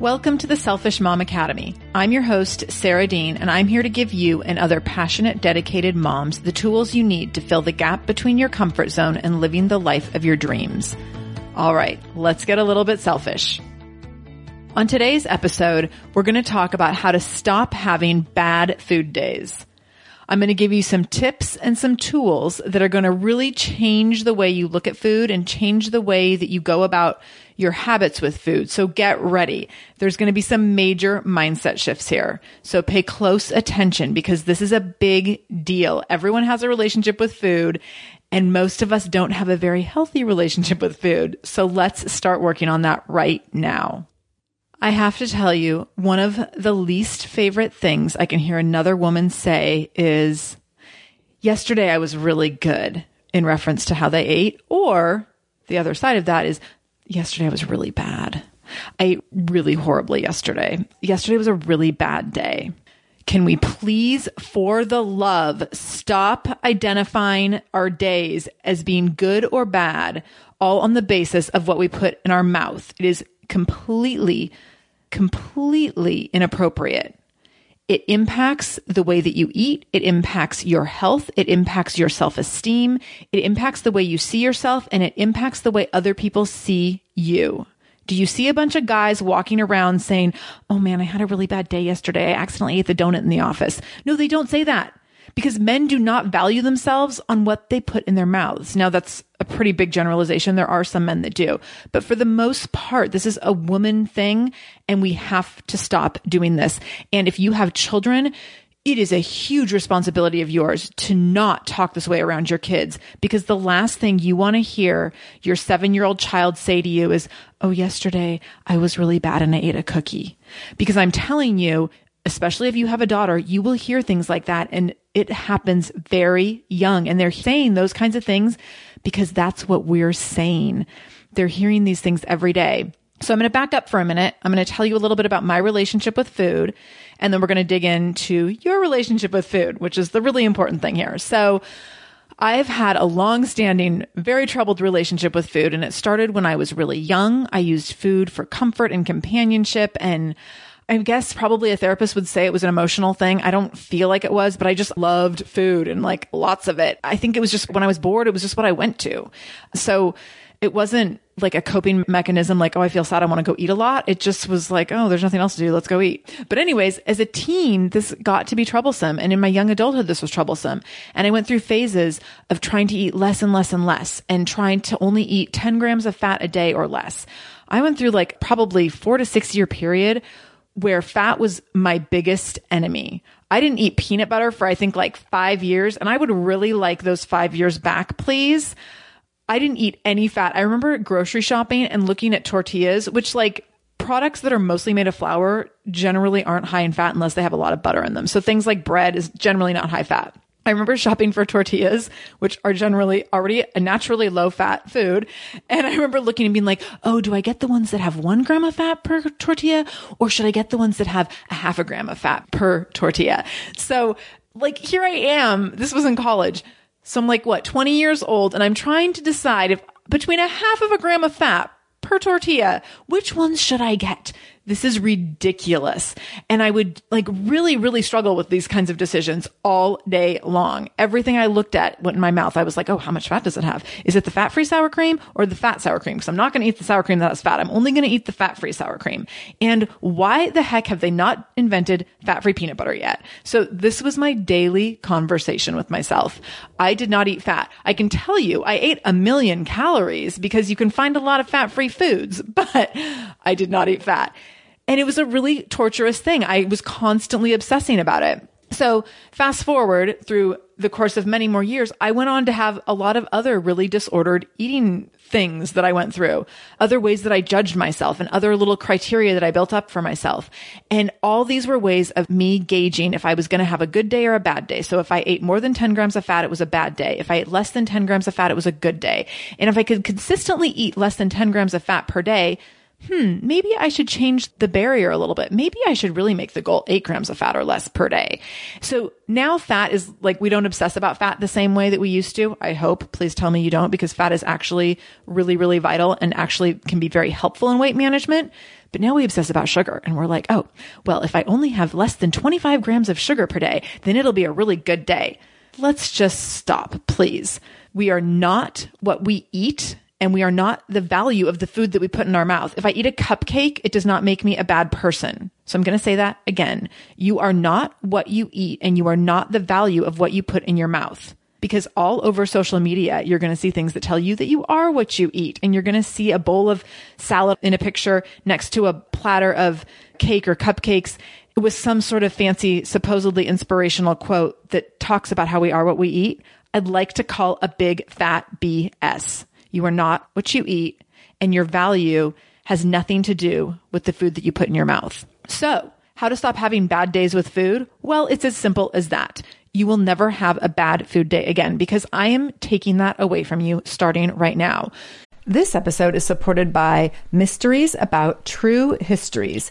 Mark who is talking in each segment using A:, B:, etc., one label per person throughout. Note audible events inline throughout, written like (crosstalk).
A: Welcome to the Selfish Mom Academy. I'm your host, Sarah Dean, and I'm here to give you and other passionate, dedicated moms the tools you need to fill the gap between your comfort zone and living the life of your dreams. All right, let's get a little bit selfish. On today's episode, we're going to talk about how to stop having bad food days. I'm going to give you some tips and some tools that are going to really change the way you look at food and change the way that you go about your habits with food. So get ready. There's going to be some major mindset shifts here. So pay close attention because this is a big deal. Everyone has a relationship with food and most of us don't have a very healthy relationship with food. So let's start working on that right now. I have to tell you, one of the least favorite things I can hear another woman say is, yesterday I was really good in reference to how they ate. Or the other side of that is, yesterday was really bad. I ate really horribly yesterday. Yesterday was a really bad day. Can we please, for the love, stop identifying our days as being good or bad, all on the basis of what we put in our mouth? It is completely, completely inappropriate. It impacts the way that you eat. It impacts your health. It impacts your self esteem. It impacts the way you see yourself and it impacts the way other people see you. Do you see a bunch of guys walking around saying, Oh man, I had a really bad day yesterday. I accidentally ate the donut in the office. No, they don't say that because men do not value themselves on what they put in their mouths. Now that's a pretty big generalization. There are some men that do, but for the most part, this is a woman thing and we have to stop doing this. And if you have children, it is a huge responsibility of yours to not talk this way around your kids because the last thing you want to hear your seven year old child say to you is, Oh, yesterday I was really bad and I ate a cookie. Because I'm telling you, especially if you have a daughter, you will hear things like that. And it happens very young. And they're saying those kinds of things because that's what we're saying. They're hearing these things every day. So I'm going to back up for a minute. I'm going to tell you a little bit about my relationship with food. And then we're going to dig into your relationship with food, which is the really important thing here. So I've had a long standing, very troubled relationship with food. And it started when I was really young. I used food for comfort and companionship and I guess probably a therapist would say it was an emotional thing. I don't feel like it was, but I just loved food and like lots of it. I think it was just when I was bored, it was just what I went to. So it wasn't like a coping mechanism like, oh, I feel sad. I want to go eat a lot. It just was like, oh, there's nothing else to do. Let's go eat. But anyways, as a teen, this got to be troublesome. And in my young adulthood, this was troublesome. And I went through phases of trying to eat less and less and less and trying to only eat 10 grams of fat a day or less. I went through like probably four to six year period where fat was my biggest enemy. I didn't eat peanut butter for I think like five years, and I would really like those five years back, please. I didn't eat any fat. I remember grocery shopping and looking at tortillas, which like products that are mostly made of flour generally aren't high in fat unless they have a lot of butter in them. So things like bread is generally not high fat. I remember shopping for tortillas, which are generally already a naturally low fat food. And I remember looking and being like, oh, do I get the ones that have one gram of fat per tortilla? Or should I get the ones that have a half a gram of fat per tortilla? So like here I am. This was in college. So I'm like, what, 20 years old and I'm trying to decide if between a half of a gram of fat per tortilla, which ones should I get? This is ridiculous. And I would like really, really struggle with these kinds of decisions all day long. Everything I looked at went in my mouth. I was like, oh, how much fat does it have? Is it the fat free sour cream or the fat sour cream? Because I'm not going to eat the sour cream that has fat. I'm only going to eat the fat free sour cream. And why the heck have they not invented fat free peanut butter yet? So this was my daily conversation with myself. I did not eat fat. I can tell you I ate a million calories because you can find a lot of fat free foods, (laughs) but I did not eat fat. And it was a really torturous thing. I was constantly obsessing about it. So fast forward through the course of many more years, I went on to have a lot of other really disordered eating things that I went through, other ways that I judged myself and other little criteria that I built up for myself. And all these were ways of me gauging if I was going to have a good day or a bad day. So if I ate more than 10 grams of fat, it was a bad day. If I ate less than 10 grams of fat, it was a good day. And if I could consistently eat less than 10 grams of fat per day, hmm, maybe I should change the barrier a little bit. Maybe I should really make the goal eight grams of fat or less per day. So now fat is like, we don't obsess about fat the same way that we used to. I hope. Please tell me you don't because fat is actually really, really vital and actually can be very helpful in weight management. But now we obsess about sugar and we're like, oh, well, if I only have less than 25 grams of sugar per day, then it'll be a really good day. Let's just stop, please. We are not what we eat and we are not the value of the food that we put in our mouth. If I eat a cupcake, it does not make me a bad person. So I'm going to say that again. You are not what you eat and you are not the value of what you put in your mouth. Because all over social media, you're going to see things that tell you that you are what you eat. And you're going to see a bowl of salad in a picture next to a platter of cake or cupcakes with some sort of fancy, supposedly inspirational quote that talks about how we are what we eat. I'd like to call a big fat BS. You are not what you eat, and your value has nothing to do with the food that you put in your mouth. So, how to stop having bad days with food? Well, it's as simple as that. You will never have a bad food day again because I am taking that away from you starting right now. This episode is supported by Mysteries About True Histories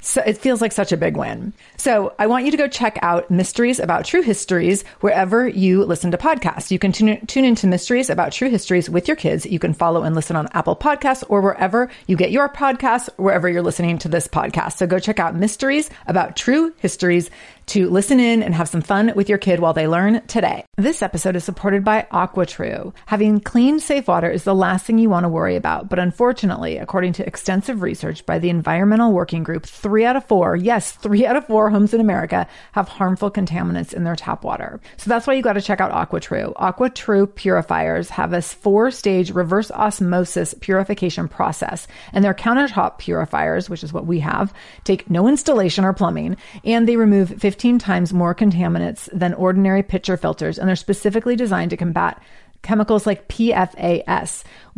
A: So it feels like such a big win. So I want you to go check out Mysteries About True Histories wherever you listen to podcasts. You can tune, tune into Mysteries About True Histories with your kids. You can follow and listen on Apple Podcasts or wherever you get your podcasts, wherever you're listening to this podcast. So go check out Mysteries About True Histories to listen in and have some fun with your kid while they learn today. This episode is supported by AquaTrue. Having clean, safe water is the last thing you want to worry about. But unfortunately, according to extensive research by the Environmental Working Group, three out of four, yes, three out of four homes in America have harmful contaminants in their tap water. So that's why you got to check out AquaTrue. AquaTrue purifiers have a four stage reverse osmosis purification process, and their countertop purifiers, which is what we have, take no installation or plumbing, and they remove 50 15 times more contaminants than ordinary pitcher filters, and they're specifically designed to combat chemicals like PFAS,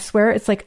A: swear it's like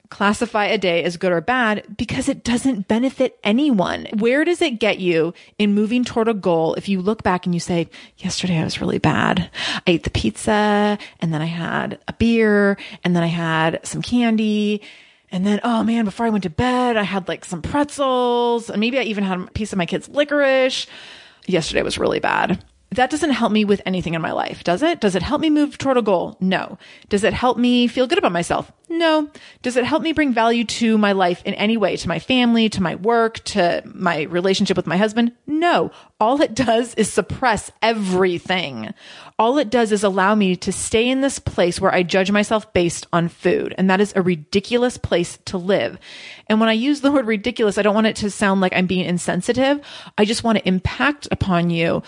A: classify a day as good or bad because it doesn't benefit anyone. Where does it get you in moving toward a goal if you look back and you say, yesterday I was really bad. I ate the pizza and then I had a beer and then I had some candy. And then, oh man, before I went to bed, I had like some pretzels and maybe I even had a piece of my kid's licorice. Yesterday was really bad that doesn't help me with anything in my life, does it? Does it help me move toward a goal? No. Does it help me feel good about myself? No. Does it help me bring value to my life in any way, to my family, to my work, to my relationship with my husband? No. All it does is suppress everything. All it does is allow me to stay in this place where I judge myself based on food. And that is a ridiculous place to live. And when I use the word ridiculous, I don't want it to sound like I'm being insensitive. I just want to impact upon you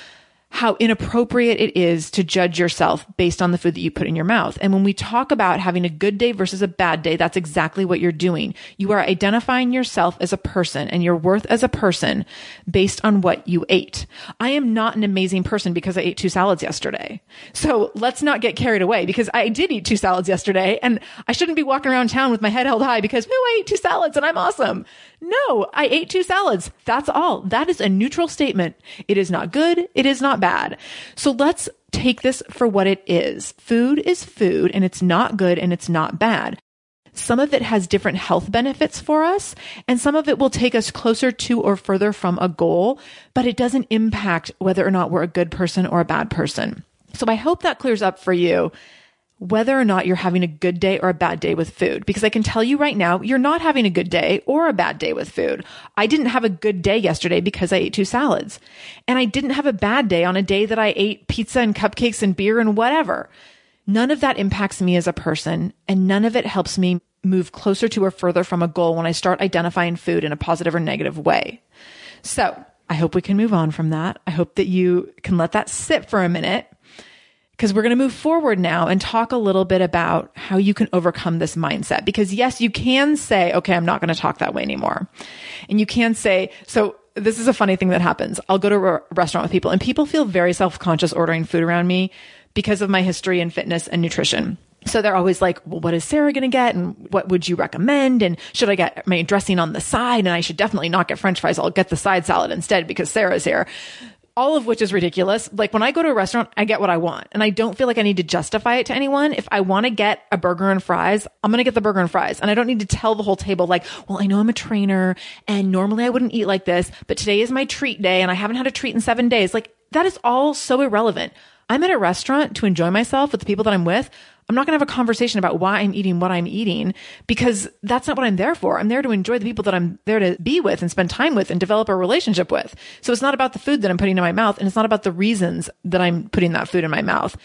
A: how inappropriate it is to judge yourself based on the food that you put in your mouth. And when we talk about having a good day versus a bad day, that's exactly what you're doing. You are identifying yourself as a person and your worth as a person based on what you ate. I am not an amazing person because I ate two salads yesterday. So let's not get carried away because I did eat two salads yesterday and I shouldn't be walking around town with my head held high because, oh, I ate two salads and I'm awesome. No, I ate two salads. That's all. That is a neutral statement. It is not good. It is not bad. So let's take this for what it is. Food is food and it's not good and it's not bad. Some of it has different health benefits for us, and some of it will take us closer to or further from a goal, but it doesn't impact whether or not we're a good person or a bad person. So I hope that clears up for you whether or not you're having a good day or a bad day with food. Because I can tell you right now, you're not having a good day or a bad day with food. I didn't have a good day yesterday because I ate two salads. And I didn't have a bad day on a day that I ate pizza and cupcakes and beer and whatever. None of that impacts me as a person, and none of it helps me move closer to or further from a goal when I start identifying food in a positive or negative way. So I hope we can move on from that. I hope that you can let that sit for a minute because we're going to move forward now and talk a little bit about how you can overcome this mindset. Because yes, you can say, okay, I'm not going to talk that way anymore. And you can say, so this is a funny thing that happens. I'll go to a restaurant with people and people feel very self-conscious ordering food around me because of my history in fitness and nutrition. So they're always like, well, what is Sarah going to get? And what would you recommend? And should I get my dressing on the side? And I should definitely not get french fries. I'll get the side salad instead because Sarah's here all of which is ridiculous. Like when I go to a restaurant, I get what I want and I don't feel like I need to justify it to anyone. If I want to get a burger and fries, I'm going to get the burger and fries. And I don't need to tell the whole table like, well, I know I'm a trainer and normally I wouldn't eat like this, but today is my treat day and I haven't had a treat in seven days. Like that is all so irrelevant. I'm at a restaurant to enjoy myself with the people that I'm with. I'm not going to have a conversation about why I'm eating what I'm eating because that's not what I'm there for. I'm there to enjoy the people that I'm there to be with and spend time with and develop a relationship with. So it's not about the food that I'm putting in my mouth and it's not about the reasons that I'm putting that food in my mouth.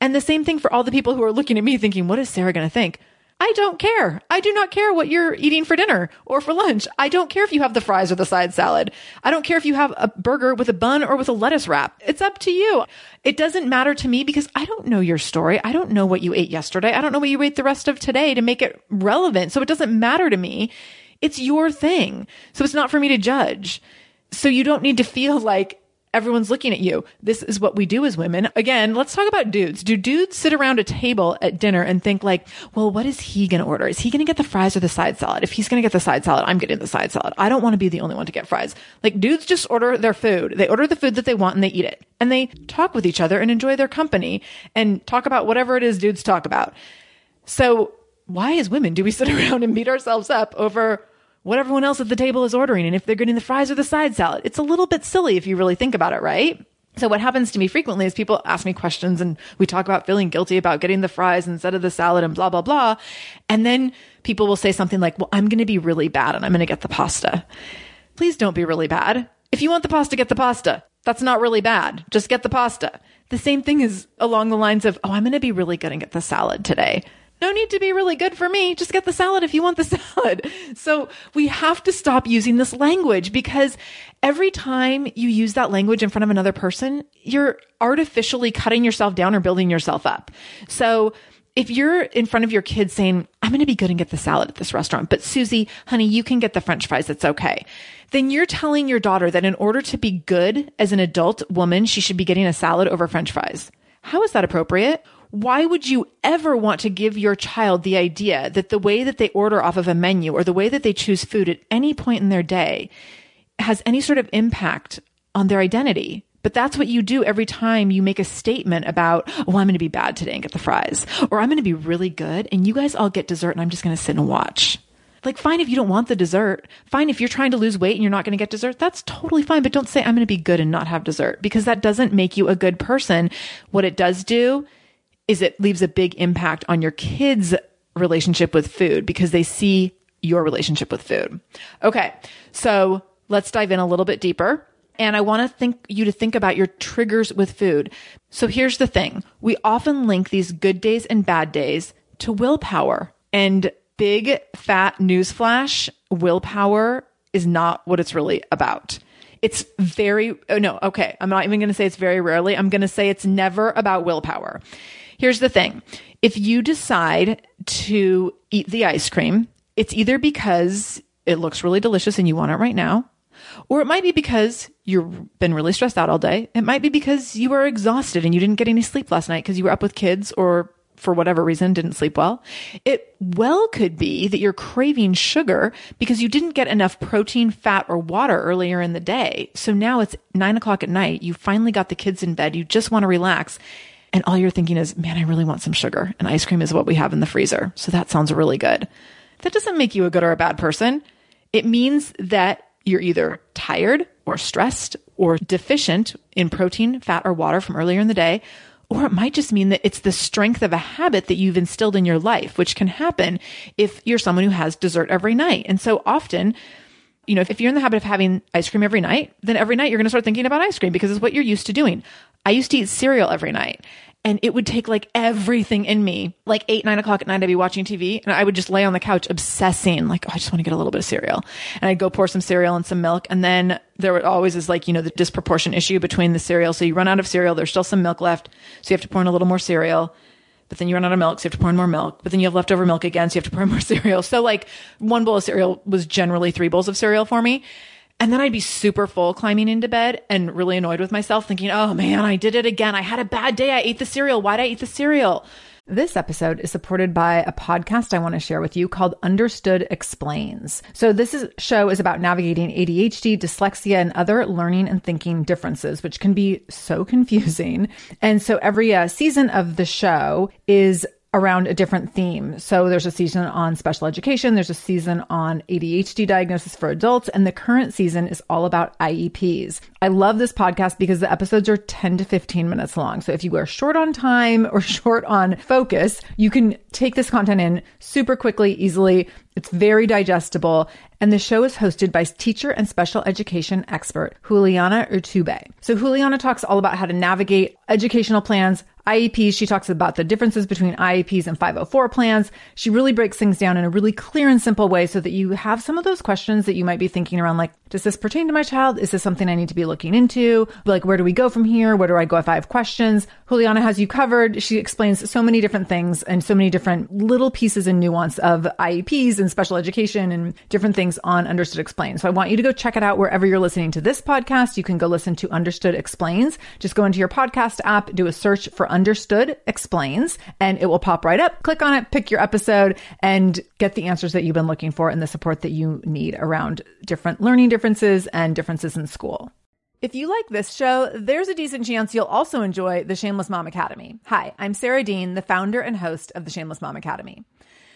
A: And the same thing for all the people who are looking at me thinking, what is Sarah going to think? I don't care. I do not care what you're eating for dinner or for lunch. I don't care if you have the fries or the side salad. I don't care if you have a burger with a bun or with a lettuce wrap. It's up to you. It doesn't matter to me because I don't know your story. I don't know what you ate yesterday. I don't know what you ate the rest of today to make it relevant. So it doesn't matter to me. It's your thing. So it's not for me to judge. So you don't need to feel like everyone's looking at you. This is what we do as women. Again, let's talk about dudes. Do dudes sit around a table at dinner and think like, well, what is he going to order? Is he going to get the fries or the side salad? If he's going to get the side salad, I'm getting the side salad. I don't want to be the only one to get fries. Like dudes just order their food. They order the food that they want and they eat it. And they talk with each other and enjoy their company and talk about whatever it is dudes talk about. So why as women do we (laughs) sit around and beat ourselves up over what everyone else at the table is ordering and if they're getting the fries or the side salad. It's a little bit silly if you really think about it, right? So what happens to me frequently is people ask me questions and we talk about feeling guilty about getting the fries instead of the salad and blah, blah, blah. And then people will say something like, well, I'm going to be really bad and I'm going to get the pasta. Please don't be really bad. If you want the pasta, get the pasta. That's not really bad. Just get the pasta. The same thing is along the lines of, oh, I'm going to be really good and get the salad today no need to be really good for me. Just get the salad if you want the (laughs) salad. So we have to stop using this language because every time you use that language in front of another person, you're artificially cutting yourself down or building yourself up. So if you're in front of your kids saying, I'm going to be good and get the salad at this restaurant, but Susie, honey, you can get the french fries. It's okay. Then you're telling your daughter that in order to be good as an adult woman, she should be getting a salad over french fries. How is that appropriate? Why would you ever want to give your child the idea that the way that they order off of a menu or the way that they choose food at any point in their day has any sort of impact on their identity? But that's what you do every time you make a statement about, oh, I'm going to be bad today and get the fries, or I'm going to be really good and you guys all get dessert and I'm just going to sit and watch. Like, fine if you don't want the dessert. Fine if you're trying to lose weight and you're not going to get dessert. That's totally fine. But don't say, I'm going to be good and not have dessert because that doesn't make you a good person. What it does do is it leaves a big impact on your kids' relationship with food because they see your relationship with food. Okay. So let's dive in a little bit deeper. And I want to think you to think about your triggers with food. So here's the thing. We often link these good days and bad days to willpower and big fat newsflash. Willpower is not what it's really about. It's very, oh no, okay. I'm not even going to say it's very rarely. I'm going to say it's never about willpower. Here's the thing. If you decide to eat the ice cream, it's either because it looks really delicious and you want it right now, or it might be because you've been really stressed out all day. It might be because you are exhausted and you didn't get any sleep last night because you were up with kids or for whatever reason didn't sleep well. It well could be that you're craving sugar because you didn't get enough protein, fat, or water earlier in the day. So now it's nine o'clock at night. You finally got the kids in bed. You just want to relax and all you're thinking is, man, I really want some sugar and ice cream is what we have in the freezer. So that sounds really good. That doesn't make you a good or a bad person. It means that you're either tired or stressed or deficient in protein, fat, or water from earlier in the day. Or it might just mean that it's the strength of a habit that you've instilled in your life, which can happen if you're someone who has dessert every night. And so often, you know, if you're in the habit of having ice cream every night, then every night you're going to start thinking about ice cream because it's what you're used to doing. I used to eat cereal every night and it would take like everything in me. Like eight, nine o'clock at night, I'd be watching TV and I would just lay on the couch obsessing, like, oh, I just want to get a little bit of cereal. And I'd go pour some cereal and some milk. And then there would always is like, you know, the disproportion issue between the cereal. So you run out of cereal. There's still some milk left. So you have to pour in a little more cereal. But then you run out of milk, so you have to pour in more milk. But then you have leftover milk again, so you have to pour in more (laughs) cereal. So like one bowl of cereal was generally three bowls of cereal for me. And then I'd be super full climbing into bed and really annoyed with myself, thinking, oh man, I did it again. I had a bad day. I ate the cereal. Why'd I eat the cereal? This episode is supported by a podcast I want to share with you called Understood Explains. So this is, show is about navigating ADHD, dyslexia, and other learning and thinking differences, which can be so (laughs) confusing. And so every uh, season of the show is around a different theme. So there's a season on special education, there's a season on ADHD diagnosis for adults, and the current season is all about IEPs. I love this podcast because the episodes are 10 to 15 minutes long. So if you are short on time or (laughs) short on focus, you can take this content in super quickly, easily. It's very digestible. And the show is hosted by teacher and special education expert Juliana Urtubey. So Juliana talks all about how to navigate educational plans, IEPs. She talks about the differences between IEPs and 504 plans. She really breaks things down in a really clear and simple way so that you have some of those questions that you might be thinking around like, does this pertain to my child? Is this something I need to be looking into? Like, where do we go from here? Where do I go if I have questions? Juliana has you covered. She explains so many different things and so many different little pieces and nuance of IEPs and special education and different things on Understood Explains. So I want you to go check it out wherever you're listening to this podcast. You can go listen to Understood Explains. Just go into your podcast app, do a search for Understood Explains, and it will pop right up. Click on it, pick your episode, and get the answers that you've been looking for and the support that you need around different learning differences and differences in school. If you like this show, there's a decent chance you'll also enjoy the Shameless Mom Academy. Hi, I'm Sarah Dean, the founder and host of the Shameless Mom Academy.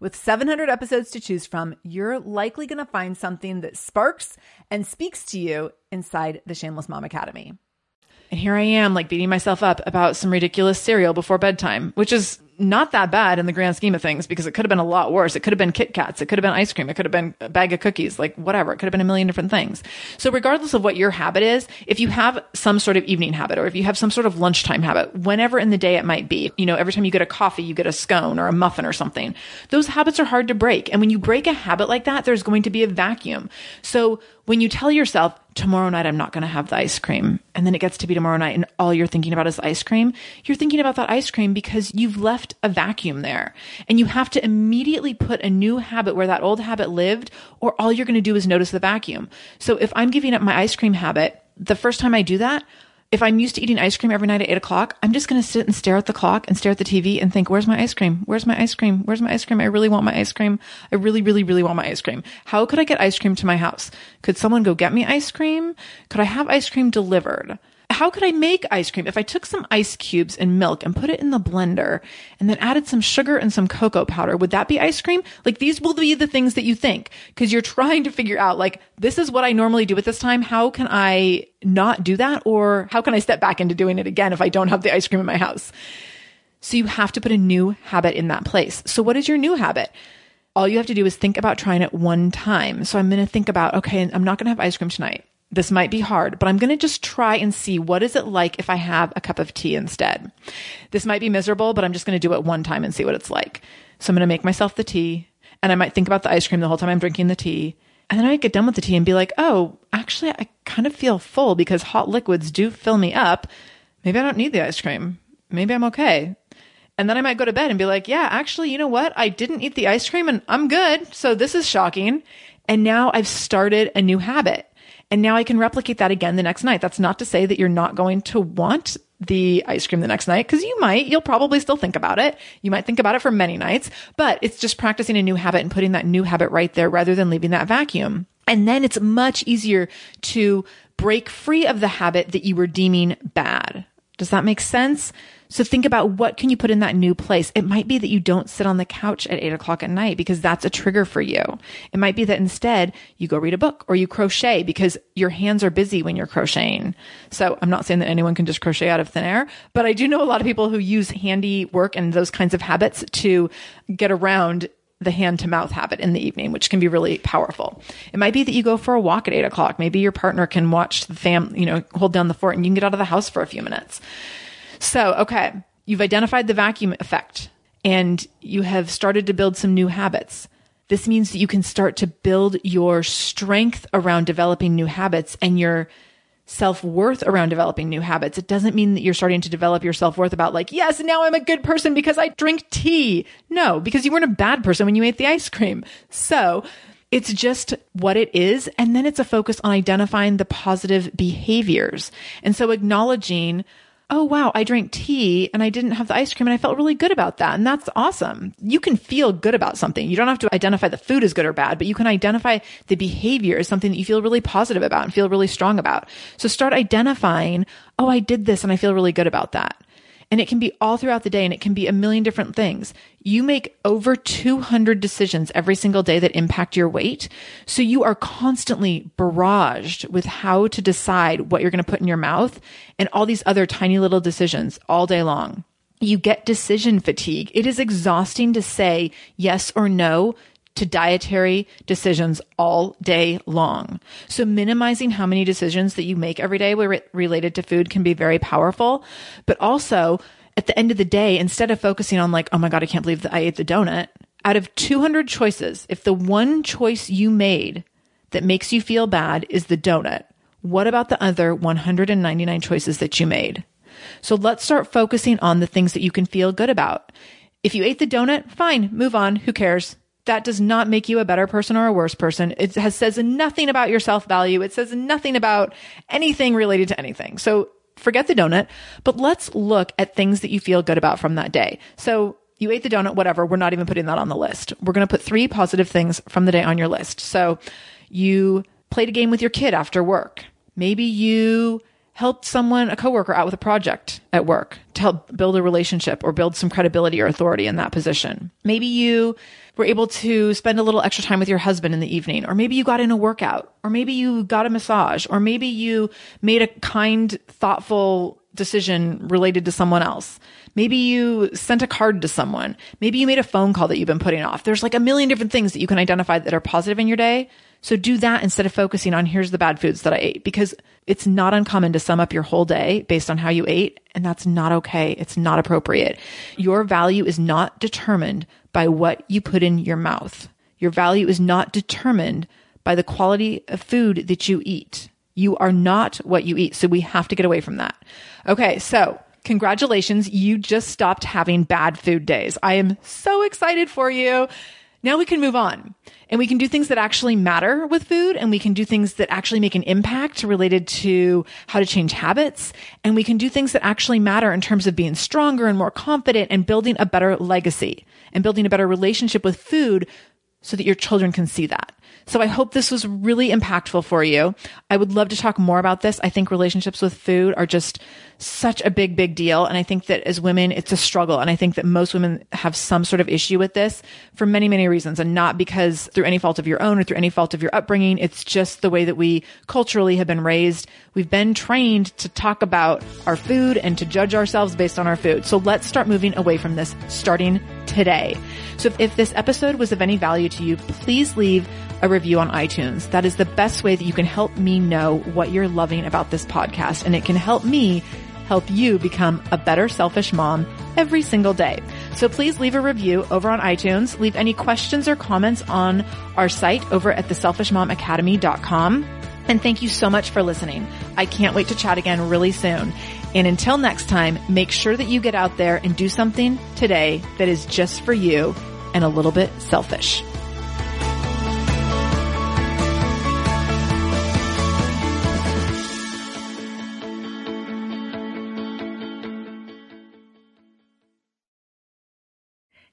A: With 700 episodes to choose from, you're likely going to find something that sparks and speaks to you inside the Shameless Mom Academy. And here I am, like beating myself up about some ridiculous cereal before bedtime, which is not that bad in the grand scheme of things because it could have been a lot worse. It could have been Kit Kats. It could have been ice cream. It could have been a bag of cookies, like whatever. It could have been a million different things. So regardless of what your habit is, if you have some sort of evening habit or if you have some sort of lunchtime habit, whenever in the day it might be, you know, every time you get a coffee, you get a scone or a muffin or something, those habits are hard to break. And when you break a habit like that, there's going to be a vacuum. So when you tell yourself, tomorrow night I'm not going to have the ice cream, and then it gets to be tomorrow night and all you're thinking about is ice cream, you're thinking about that ice cream because you've left a vacuum there. And you have to immediately put a new habit where that old habit lived, or all you're going to do is notice the vacuum. So if I'm giving up my ice cream habit, the first time I do that, if I'm used to eating ice cream every night at eight o'clock, I'm just going to sit and stare at the clock and stare at the TV and think, where's my ice cream? Where's my ice cream? Where's my ice cream? I really want my ice cream. I really, really, really want my ice cream. How could I get ice cream to my house? Could someone go get me ice cream? Could I have ice cream delivered? How could I make ice cream if I took some ice cubes and milk and put it in the blender and then added some sugar and some cocoa powder? Would that be ice cream? Like these will be the things that you think because you're trying to figure out like, this is what I normally do at this time. How can I not do that? Or how can I step back into doing it again if I don't have the ice cream in my house? So you have to put a new habit in that place. So what is your new habit? All you have to do is think about trying it one time. So I'm going to think about, okay, I'm not going to have ice cream tonight this might be hard, but I'm going to just try and see what is it like if I have a cup of tea instead. This might be miserable, but I'm just going to do it one time and see what it's like. So I'm going to make myself the tea and I might think about the ice cream the whole time I'm drinking the tea. And then I get done with the tea and be like, oh, actually, I kind of feel full because hot liquids do fill me up. Maybe I don't need the ice cream. Maybe I'm okay. And then I might go to bed and be like, yeah, actually, you know what? I didn't eat the ice cream and I'm good. So this is shocking. And now I've started a new habit. And now I can replicate that again the next night. That's not to say that you're not going to want the ice cream the next night because you might, you'll probably still think about it. You might think about it for many nights, but it's just practicing a new habit and putting that new habit right there rather than leaving that vacuum. And then it's much easier to break free of the habit that you were deeming bad. Does that make sense? So think about what can you put in that new place. It might be that you don't sit on the couch at eight o'clock at night because that's a trigger for you. It might be that instead you go read a book or you crochet because your hands are busy when you're crocheting. So I'm not saying that anyone can just crochet out of thin air, but I do know a lot of people who use handy work and those kinds of habits to get around the hand to mouth habit in the evening, which can be really powerful. It might be that you go for a walk at eight o'clock. Maybe your partner can watch the fam, you know, hold down the fort and you can get out of the house for a few minutes. So, okay, you've identified the vacuum effect and you have started to build some new habits. This means that you can start to build your strength around developing new habits and your self worth around developing new habits. It doesn't mean that you're starting to develop your self worth about like, yes, now I'm a good person because I drink tea. No, because you weren't a bad person when you ate the ice cream. So it's just what it is. And then it's a focus on identifying the positive behaviors. And so acknowledging oh, wow, I drank tea and I didn't have the ice cream and I felt really good about that. And that's awesome. You can feel good about something. You don't have to identify the food as good or bad, but you can identify the behavior as something that you feel really positive about and feel really strong about. So start identifying, oh, I did this and I feel really good about that. And it can be all throughout the day and it can be a million different things. You make over 200 decisions every single day that impact your weight. So you are constantly barraged with how to decide what you're going to put in your mouth and all these other tiny little decisions all day long. You get decision fatigue. It is exhausting to say yes or no to dietary decisions all day long. So minimizing how many decisions that you make every day related to food can be very powerful, but also at the end of the day, instead of focusing on like, oh my God, I can't believe that I ate the donut, out of 200 choices, if the one choice you made that makes you feel bad is the donut, what about the other 199 choices that you made? So let's start focusing on the things that you can feel good about. If you ate the donut, fine, move on. Who cares? That does not make you a better person or a worse person. It has says nothing about your self value. It says nothing about anything related to anything. So forget the donut, but let's look at things that you feel good about from that day. So you ate the donut, whatever. We're not even putting that on the list. We're going to put three positive things from the day on your list. So you played a game with your kid after work. Maybe you helped someone, a coworker out with a project at work to help build a relationship or build some credibility or authority in that position. Maybe you were able to spend a little extra time with your husband in the evening, or maybe you got in a workout, or maybe you got a massage, or maybe you made a kind, thoughtful decision related to someone else. Maybe you sent a card to someone. Maybe you made a phone call that you've been putting off. There's like a million different things that you can identify that are positive in your day. So do that instead of focusing on here's the bad foods that I ate because it's not uncommon to sum up your whole day based on how you ate. And that's not okay. It's not appropriate. Your value is not determined by what you put in your mouth. Your value is not determined by the quality of food that you eat. You are not what you eat. So we have to get away from that. Okay. So congratulations. You just stopped having bad food days. I am so excited for you. Now we can move on and we can do things that actually matter with food and we can do things that actually make an impact related to how to change habits. And we can do things that actually matter in terms of being stronger and more confident and building a better legacy and building a better relationship with food so that your children can see that. So I hope this was really impactful for you. I would love to talk more about this. I think relationships with food are just such a big, big deal. And I think that as women, it's a struggle. And I think that most women have some sort of issue with this for many, many reasons and not because through any fault of your own or through any fault of your upbringing. It's just the way that we culturally have been raised. We've been trained to talk about our food and to judge ourselves based on our food. So let's start moving away from this starting today. So if, if this episode was of any value to you, please leave a review on iTunes. That is the best way that you can help me know what you're loving about this podcast and it can help me help you become a better selfish mom every single day. So please leave a review over on iTunes. Leave any questions or comments on our site over at theselfishmomacademy.com. And thank you so much for listening. I can't wait to chat again really soon. And until next time, make sure that you get out there and do something today that is just for you and a little bit selfish.